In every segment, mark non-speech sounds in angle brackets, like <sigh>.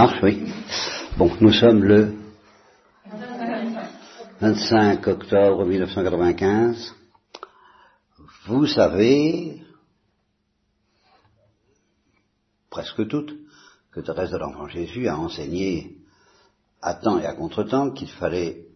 Marche, oui. Bon, nous sommes le 25 octobre 1995. Vous savez, presque toutes, que Thérèse de l'Enfant Jésus a enseigné à temps et à contre-temps qu'il fallait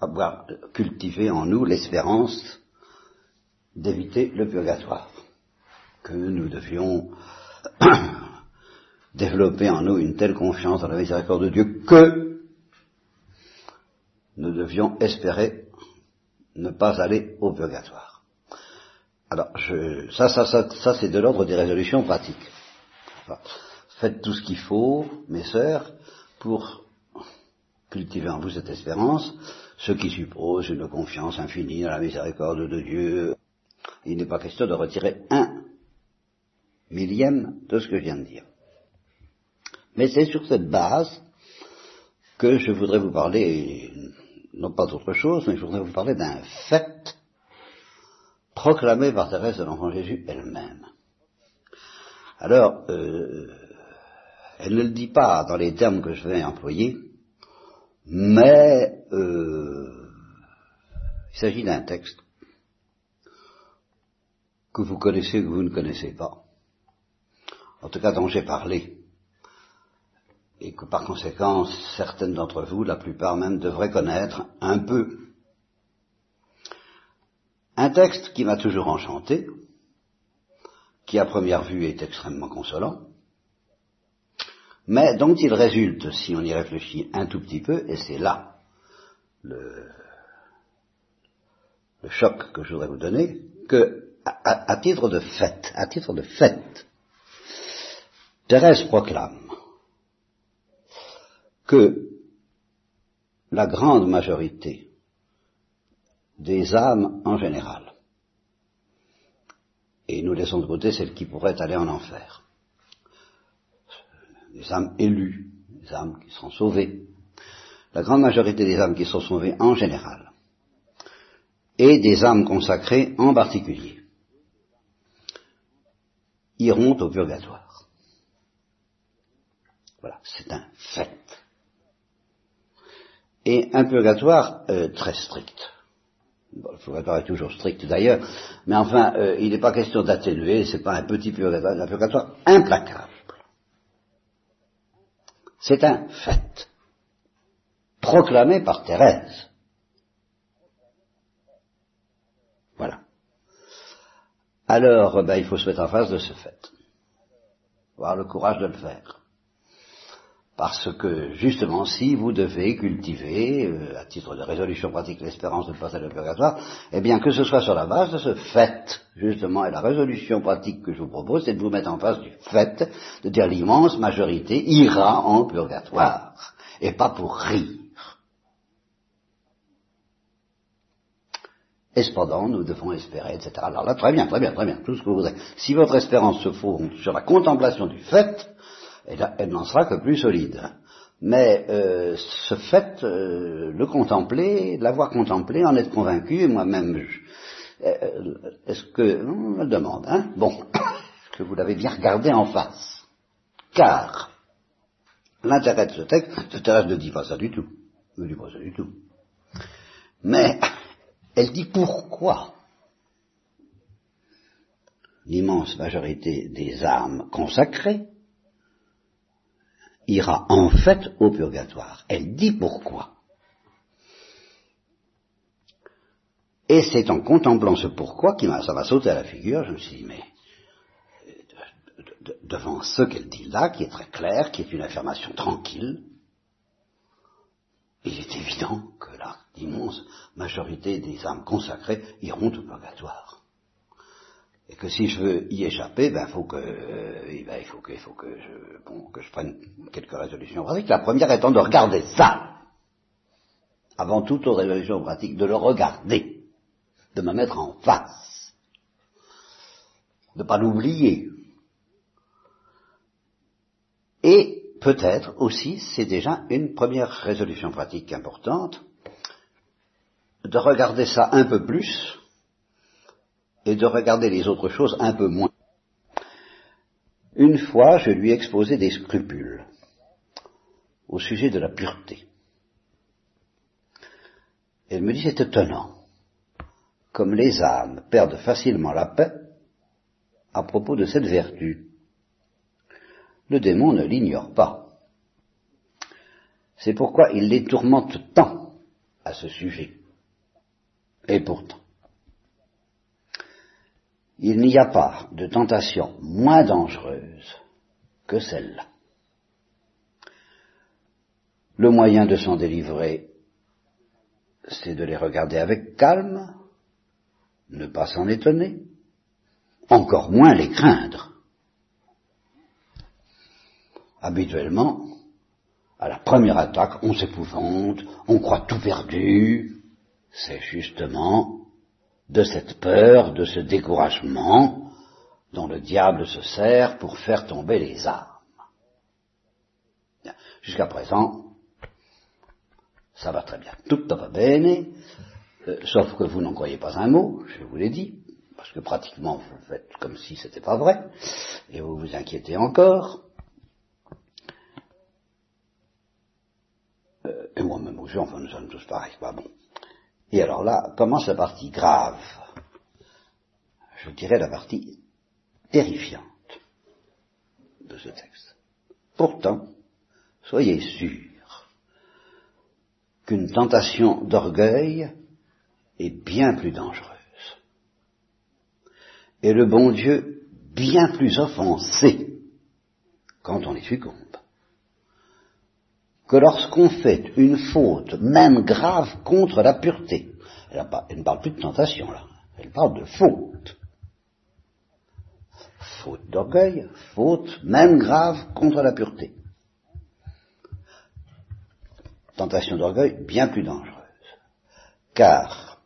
avoir cultivé en nous l'espérance d'éviter le purgatoire, que nous devions développer en nous une telle confiance dans la miséricorde de Dieu que nous devions espérer ne pas aller au purgatoire. Alors, je, ça, ça, ça, ça c'est de l'ordre des résolutions pratiques. Faites tout ce qu'il faut, mes sœurs, pour cultiver en vous cette espérance, ce qui suppose une confiance infinie dans la miséricorde de Dieu. Il n'est pas question de retirer un millième de ce que je viens de dire. Mais c'est sur cette base que je voudrais vous parler, non pas d'autre chose, mais je voudrais vous parler d'un fait proclamé par Thérèse de l'Enfant Jésus elle-même. Alors, euh, elle ne le dit pas dans les termes que je vais employer, mais euh, il s'agit d'un texte que vous connaissez, que vous ne connaissez pas, en tout cas dont j'ai parlé, et que par conséquent certaines d'entre vous, la plupart même, devraient connaître un peu. Un texte qui m'a toujours enchanté, qui à première vue est extrêmement consolant, mais dont il résulte, si on y réfléchit un tout petit peu, et c'est là le, choc que je voudrais vous donner, que à, à titre de fait, à titre de fait, Thérèse proclame que la grande majorité des âmes en général, et nous laissons de côté celles qui pourraient aller en enfer, les âmes élues, les âmes qui seront sauvées, la grande majorité des âmes qui sont sauvées en général, et des âmes consacrées en particulier, iront au purgatoire. Voilà, c'est un fait. Et un purgatoire euh, très strict. Bon, le purgatoire est toujours strict d'ailleurs, mais enfin, euh, il n'est pas question d'atténuer, c'est pas un petit purgatoire, un purgatoire implacable. C'est un fait, proclamé par Thérèse. Voilà. Alors, ben, il faut se mettre en face de ce fait. Avoir le courage de le faire. Parce que, justement, si vous devez cultiver, euh, à titre de résolution pratique, l'espérance de passer le purgatoire, eh bien, que ce soit sur la base de ce fait, justement, et la résolution pratique que je vous propose, c'est de vous mettre en face du fait, de dire l'immense majorité ira en purgatoire, et pas pour rire. Et cependant, nous devons espérer, etc. Alors là, très bien, très bien, très bien, tout ce que vous voudrez. Si votre espérance se fonde sur la contemplation du fait, elle, n'en sera que plus solide. Mais euh, ce fait, euh, le contempler, l'avoir contemplé, en être convaincu, moi-même, euh, est-ce que, on me demande, hein, bon, <coughs> est-ce que vous l'avez bien regardé en face? Car l'intérêt de ce texte, ce texte ne dit pas ça du tout, ne dit pas ça du tout. Mais <coughs> elle dit pourquoi l'immense majorité des âmes consacrées ira en fait au purgatoire. Elle dit pourquoi. Et c'est en contemplant ce pourquoi qui ça m'a sauté à la figure, je me suis dit, mais devant ce qu'elle dit là, qui est très clair, qui est une affirmation tranquille, il est évident que la l'immense majorité des âmes consacrées iront au purgatoire et que si je veux y échapper, ben, faut que, euh, ben, il faut que, il faut que je, bon, que je prenne quelques résolutions pratiques. La première étant de regarder ça. Avant toute autre résolution pratique, de le regarder, de me mettre en face, de pas l'oublier. Et peut-être aussi, c'est déjà une première résolution pratique importante, de regarder ça un peu plus, et de regarder les autres choses un peu moins. Une fois, je lui ai exposé des scrupules. au sujet de la pureté. Elle me dit c'est étonnant, comme les âmes perdent facilement la paix à propos de cette vertu. Le démon ne l'ignore pas. C'est pourquoi il les tourmente tant à ce sujet. Et pourtant, il n'y a pas de tentation moins dangereuse que celle-là. Le moyen de s'en délivrer, c'est de les regarder avec calme, ne pas s'en étonner, encore moins les craindre. Habituellement, à la première attaque, on s'épouvante, on croit tout perdu. C'est justement de cette peur, de ce découragement dont le diable se sert pour faire tomber les armes. Jusqu'à présent, ça va très bien. Tout va bene, euh, sauf que vous n'en croyez pas un mot, je vous l'ai dit, parce que pratiquement vous faites comme si c'était pas vrai, et vous vous inquiétez encore. Euh, et moi-même aussi, enfin nous sommes tous pareils, pas bon. Et alors là commence la partie grave, je dirais la partie terrifiante de ce texte. Pourtant, soyez sûrs qu'une tentation d'orgueil est bien plus dangereuse. Et le bon Dieu bien plus offensé quand on y succombe que lorsqu'on fait une faute, même grave, contre la pureté. Elle, ne parle plus de tentation, là. Elle parle de faute. Faute d'orgueil, faute, même grave, contre la pureté. Tentation d'orgueil bien plus dangereuse. Car,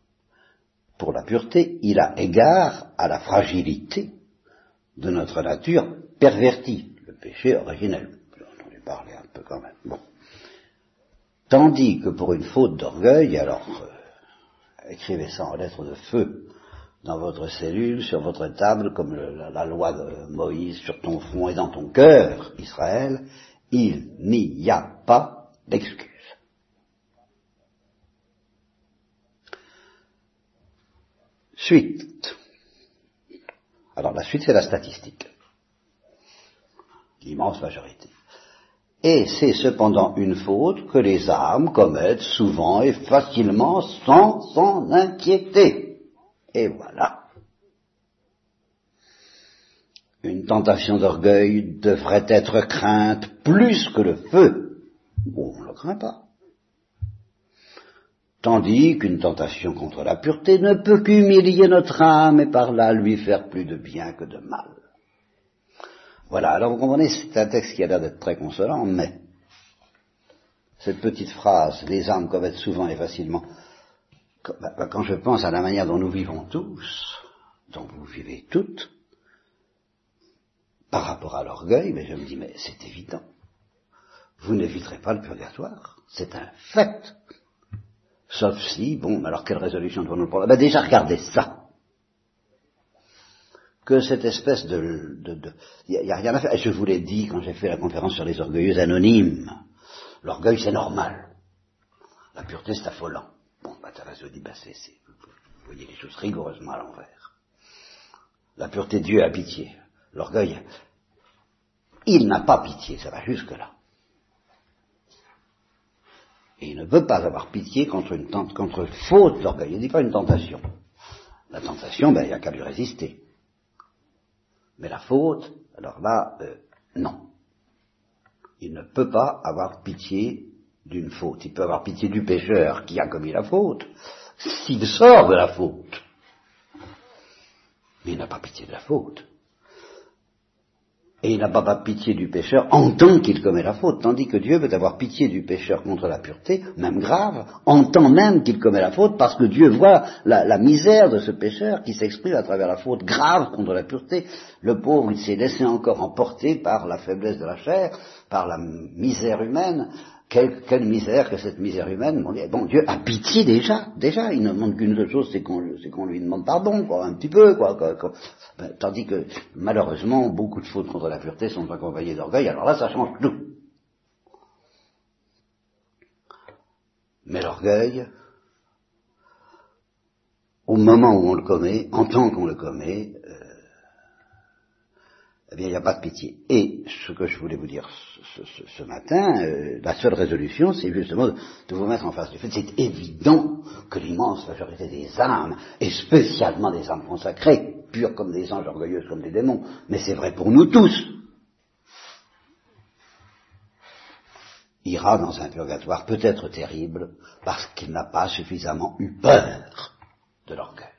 pour la pureté, il a égard à la fragilité de notre nature pervertie, le péché originel. J'ai entendu parler un peu quand même. Bon. Tandis que pour une faute d'orgueil, alors euh, écrivez ça en lettres de feu dans votre cellule, sur votre table, comme la, loi de Moïse sur ton front et dans ton cœur, Israël, il n'y a pas d'excuse. Suite. Alors la suite, c'est la statistique. L'immense majorité. Et c'est cependant une faute que les âmes commettent souvent et facilement sans s'en inquiéter. Et voilà. Une tentation d'orgueil devrait être crainte plus que le feu. Bon, on ne le craint pas. Tandis qu'une tentation contre la pureté ne peut qu'humilier notre âme et par là lui faire plus de bien que de mal. Voilà, alors vous comprenez, c'est un texte qui a l'air d'être très consolant, mais cette petite phrase, les âmes commettent souvent et facilement, bah, bah, quand je pense à la manière dont nous vivons tous, dont vous vivez toutes, par rapport à l'orgueil, mais je me dis, mais c'est évident. Vous n'éviterez pas le purgatoire. C'est un fait. Sauf si, bon, alors quelle résolution devons-nous prendre ben Déjà, regardez ça que cette espèce de... Il n'y a, rien à faire. Et je vous l'ai dit quand j'ai fait la conférence sur les orgueilleux anonymes. L'orgueil, c'est normal. La pureté, c'est affolant. Bon, bah, je dit, bah, c'est, vous voyez les choses rigoureusement à l'envers. La pureté, Dieu a pitié. L'orgueil, il n'a pas pitié, ça va jusque-là. Et il ne veut pas avoir pitié contre une, contre faute d'orgueil. Il ne dit pas une tentation. La tentation, ben, il n'y a qu'à lui résister. Mais la faute, alors là, euh, non. Il ne peut pas avoir pitié d'une faute. Il peut avoir pitié du pécheur qui a commis la faute, s'il sort de la faute. Mais il n'a pas pitié de la faute. Et il n'a pas, pitié du pécheur en tant qu'il commet la faute, tandis que Dieu veut avoir pitié du pécheur contre la pureté, même grave, en tant même qu'il commet la faute, parce que Dieu voit la, misère de ce pécheur qui s'exprime à travers la faute grave contre la pureté. Le pauvre, il s'est laissé encore emporter par la faiblesse de la chair, par la misère humaine, quelle, misère que cette misère humaine. Bon, Dieu a pitié déjà, déjà. Il ne demande qu'une seule chose, c'est qu'on, lui demande pardon, quoi, un petit peu, quoi. Ben, tandis que malheureusement, beaucoup de fautes contre la pureté sont accompagnées d'orgueil. Alors là, ça change tout. Mais l'orgueil, au moment où on le commet, en tant qu'on le commet, eh bien, il n'y a pas de pitié. Et ce que je voulais vous dire ce, matin, euh, la seule résolution, c'est justement de, vous mettre en face du fait. C'est évident que l'immense majorité des âmes, et spécialement des âmes consacrées, pures comme des anges, orgueilleuses comme des démons, mais c'est vrai pour nous tous, ira dans un purgatoire peut-être terrible parce qu'il n'a pas suffisamment eu peur de l'orgueil.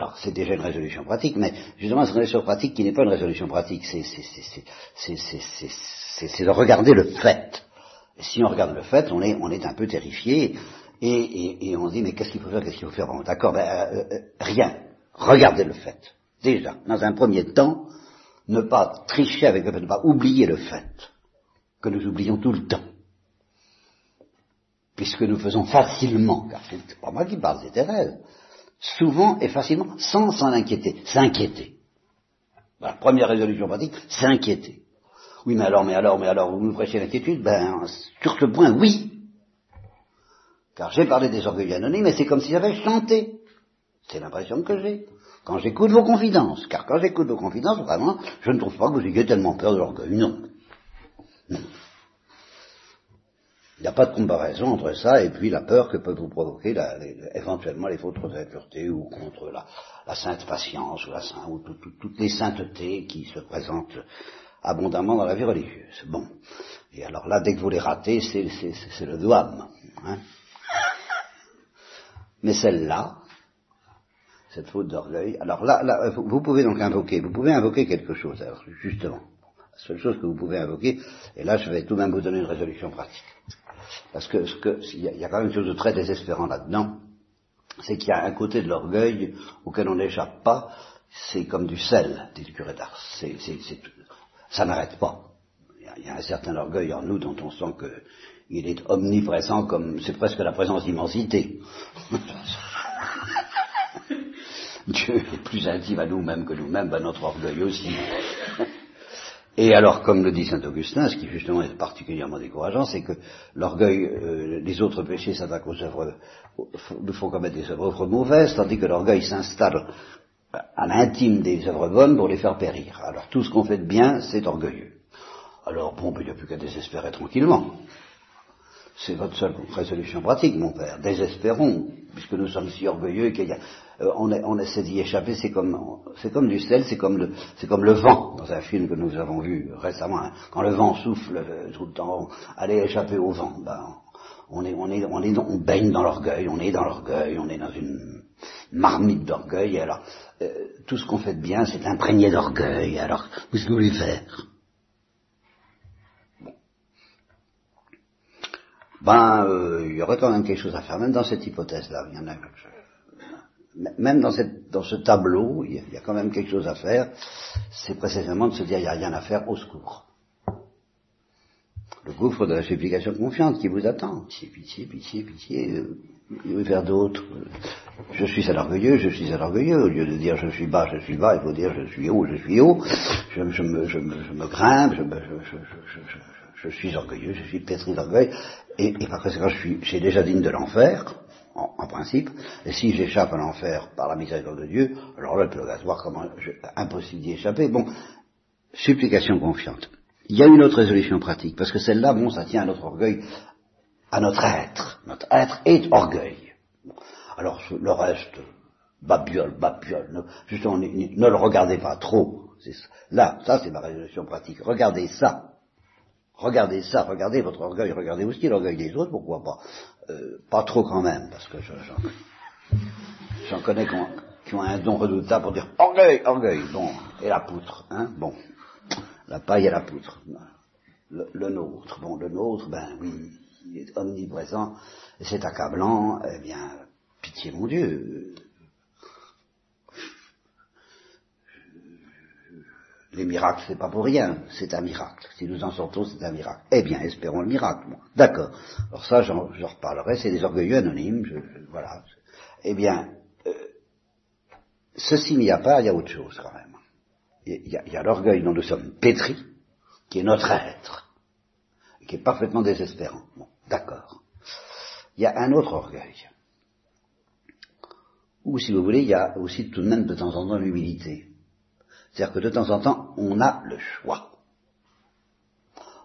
Alors, c'est déjà une résolution pratique, mais justement, c'est une résolution pratique qui n'est pas une résolution pratique, c'est de regarder le fait. Si on regarde le fait, on est, un peu terrifié, et on se dit, mais qu'est-ce qu'il faut faire, qu'est-ce qu'il faut faire? D'accord, ben, euh, euh, rien. Regardez le fait. Déjà, dans un premier temps, ne pas tricher avec le fait, ne pas oublier le fait que nous oublions tout le temps. Puisque nous faisons facilement, car c'est pas moi qui parle, c'est Thérèse, souvent et facilement, sans s'en inquiéter, s'inquiéter. La première résolution pratique, s'inquiéter. Oui, mais alors, mais alors, mais alors, vous nous prêchez l'inquiétude? Ben, sur ce point, oui. Car j'ai parlé des orgueils anonymes, mais c'est comme si j'avais chanté. C'est l'impression que j'ai. Quand j'écoute vos confidences, car quand j'écoute vos confidences, vraiment, je ne trouve pas que vous ayez tellement peur de l'orgueil, non. Il n'y a pas de comparaison entre ça et puis la peur que peuvent vous provoquer éventuellement les fautes de impureté ou contre la, sainte patience ou, la, ou toutes les saintetés qui se présentent abondamment dans la vie religieuse. Bon. Et alors là, dès que vous les ratez, c'est le doigt. Hein. Mais celle-là, cette faute d'orgueil, alors là, vous pouvez donc invoquer, vous pouvez invoquer quelque chose, justement seule chose que vous pouvez invoquer, et là je vais tout de même vous donner une résolution pratique. Parce que il y, a quand même quelque chose de très désespérant là-dedans, c'est qu'il y a un côté de l'orgueil auquel on n'échappe pas, c'est comme du sel, dit le curé d'Ars. ça n'arrête pas. Il y, a un certain orgueil en nous dont on sent qu'il est omniprésent comme c'est presque la présence d'immensité. <laughs> Dieu est plus intime à nous-mêmes que nous-mêmes, ben notre orgueil aussi. <laughs> Et alors, comme le dit saint Augustin, ce qui justement est particulièrement décourageant, c'est que l'orgueil, euh, les autres péchés s'attaquent aux œuvres, nous font commettre des œuvres mauvaises, tandis que l'orgueil s'installe à l'intime des œuvres bonnes pour les faire périr. Alors tout ce qu'on fait de bien, c'est orgueilleux. Alors bon, ben, il n'y a plus qu'à désespérer tranquillement. C'est votre seule résolution pratique, mon père. Désespérons, puisque nous sommes si orgueilleux qu'il y a, euh, on, essaie d'y échapper. C'est comme, c'est comme du sel, c'est comme le, c'est comme le vent dans un film que nous avons vu récemment. Hein. Quand le vent souffle euh, tout le temps, allez échapper au vent. Ben, on est, on est, on est, on baigne dans l'orgueil, on est dans l'orgueil, on est dans une marmite d'orgueil. Alors, euh, tout ce qu'on fait de bien, c'est imprégné d'orgueil. Alors, qu'est-ce que vous voulez faire? Ben, il y aurait quand même quelque chose à faire, même dans cette hypothèse-là. Il y en a, même dans, cette, dans ce tableau, il y, a, quand même quelque chose à faire. C'est précisément de se dire, il n'y a rien à faire, au secours. Le gouffre de la supplication confiante qui vous attend. Pitié, pitié, pitié, pitié. Euh, vers d'autres. Je suis à l'orgueilleux, je suis à l'orgueilleux. Au lieu de dire je suis bas, je suis bas, il faut dire je suis haut, je suis haut. Je, me, je, me, je me, grimpe, je, je, suis orgueilleux, je suis pétri d'orgueil et, et par conséquent, je suis, j'ai déjà digne de l'enfer, en, principe, et si j'échappe à l'enfer par la miséricorde de Dieu, alors là, le purgatoire, comment, impossible d'y échapper. Bon, supplication confiante. Il y a une autre résolution pratique, parce que celle-là, bon, ça tient à notre orgueil, à notre être. Notre être est orgueil. Alors, le reste, babiole, babiole, justement, ne, ne le regardez pas trop. Là, ça c'est ma résolution pratique. Regardez ça. Regardez ça, regardez votre orgueil, regardez aussi l'orgueil des autres, pourquoi pas euh, Pas trop quand même, parce que j'en connais qui ont, un don redoutable pour dire orgueil, orgueil, bon, et la poutre, hein, bon, la paille et la poutre. Le, nôtre, bon, le nôtre, ben oui, il est omniprésent, c'est accablant, eh bien, pitié mon Dieu, Les miracles, c'est pas pour rien, c'est un miracle. Si nous en sortons, c'est un miracle. Eh bien, espérons le miracle. D'accord. Alors ça, j'en reparlerai, c'est des orgueilleux anonymes, voilà. Eh bien, euh, ceci n'y a pas, il y a autre chose quand même. Il y a, l'orgueil dont nous sommes pétris, qui est notre être, qui est parfaitement désespérant. Bon, d'accord. il y a un autre orgueil. Ou si vous voulez, il y a aussi tout de même de temps en temps l'humilité. C'est-à-dire que de temps en temps, on a le choix.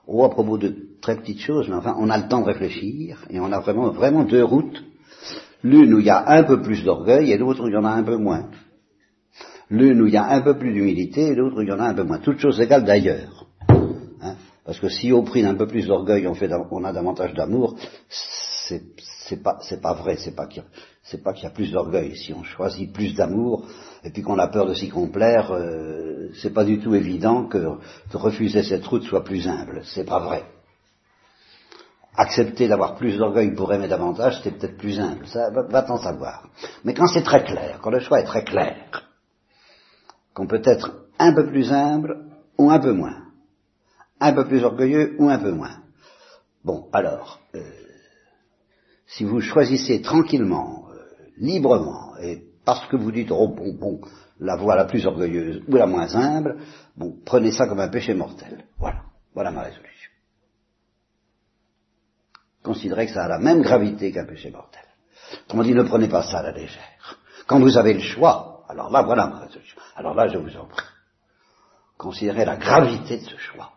Ou à propos de très petites choses, mais enfin, on a le temps de réfléchir, et on a vraiment, vraiment deux routes. L'une où il y a un peu plus d'orgueil, et l'autre où il y en a un peu moins. L'une où il y a un peu plus d'humilité, et l'autre où il y en a un peu moins. Toutes choses égales d'ailleurs. Hein Parce que si au prix d'un peu plus d'orgueil, on, on a davantage d'amour, c'est pas, pas vrai, c'est pas qu'il c'est pas qu'il y a plus d'orgueil. Si on choisit plus d'amour et puis qu'on a peur de s'y complaire, euh, c'est pas du tout évident que de refuser cette route soit plus humble. C'est pas vrai. Accepter d'avoir plus d'orgueil pour aimer davantage, c'est peut-être plus humble. Ça va t'en savoir. Mais quand c'est très clair, quand le choix est très clair, qu'on peut être un peu plus humble ou un peu moins, un peu plus orgueilleux ou un peu moins. Bon, alors, euh, si vous choisissez tranquillement librement, et parce que vous dites, oh bon, bon, la voie la plus orgueilleuse ou la moins humble, bon, prenez ça comme un péché mortel. Voilà, voilà ma résolution. Considérez que ça a la même gravité qu'un péché mortel. Comment dit, ne prenez pas ça à la légère. Quand vous avez le choix, alors là, voilà ma résolution. Alors là, je vous en prie. Considérez la gravité de ce choix.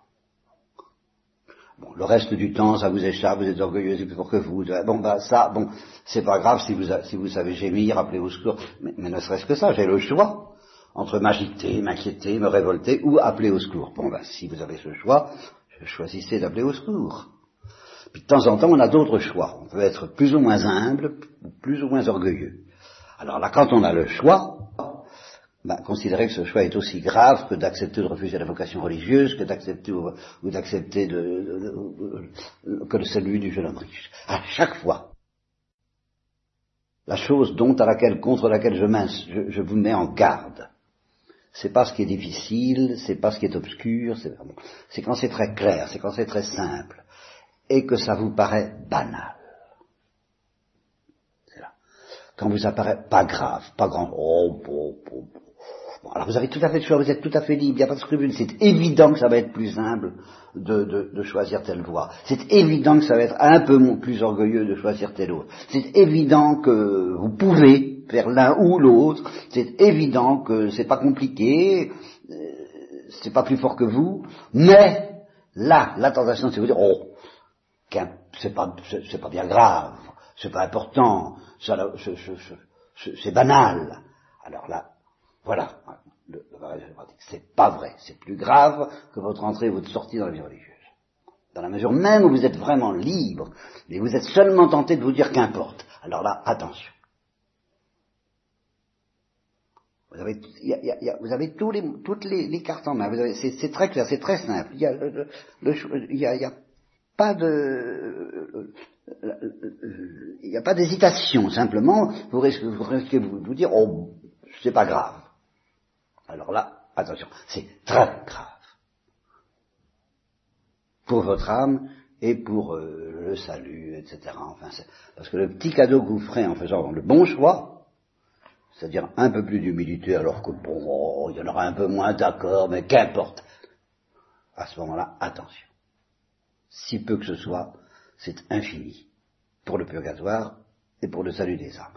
Bon, le reste du temps, ça vous échappe, vous êtes orgueilleux, c'est plus fort que vous. Bon, bah ça, bon, c'est pas grave si vous, si vous savez gémir, appelez au secours. Mais, ne serait-ce que ça, j'ai le choix entre m'agiter, m'inquiéter, me révolter ou appeler au secours. Bon, bah si vous avez ce choix, choisissez d'appeler au secours. Puis de temps en temps, on a d'autres choix. On peut être plus ou moins humble, plus ou moins orgueilleux. Alors là, quand on a le choix, bah, considérer que ce choix est aussi grave que d'accepter de refuser la vocation religieuse, que d'accepter ou, d'accepter de, que celui du jeune homme riche. À chaque fois, la chose dont à laquelle, contre laquelle je, je, vous mets en garde, c'est pas ce qui est difficile, c'est pas ce qui est obscur, c'est quand c'est très clair, c'est quand c'est très simple, et que ça vous paraît banal. Là. Quand vous apparaît pas grave, pas grand, oh, alors vous avez tout à fait le choix, vous êtes tout à fait libre, il n'y a pas de scrupule. C'est évident que ça va être plus humble de, choisir telle voie. C'est évident que ça va être un peu plus orgueilleux de choisir telle autre. C'est évident que vous pouvez faire l'un ou l'autre. C'est évident que c'est pas compliqué, euh, c'est pas plus fort que vous. Mais là, la tentation, c'est de vous dire, oh, c'est pas, c'est pas bien grave, c'est pas important, c'est banal. Alors là, voilà. Le, c'est pas vrai. C'est plus grave que votre entrée ou votre sortie dans la vie religieuse. Dans la mesure même où vous êtes vraiment libre, mais vous êtes seulement tenté de vous dire qu'importe. Alors là, attention. Vous avez, toutes les, cartes en main. C'est très clair, c'est très simple. Le, il n'y a pas d'hésitation. Simplement, vous risquez, vous risquez de vous dire, oh, c'est pas grave. Alors là, attention, c'est très grave. Pour votre âme et pour euh, le salut, etc. Enfin, parce que le petit cadeau que vous ferez en faisant le bon choix, c'est-à-dire un peu plus d'humilité, alors que bon, il y en aura un peu moins, d'accord, mais qu'importe. À ce moment-là, attention. Si peu que ce soit, c'est infini pour le purgatoire et pour le salut des âmes.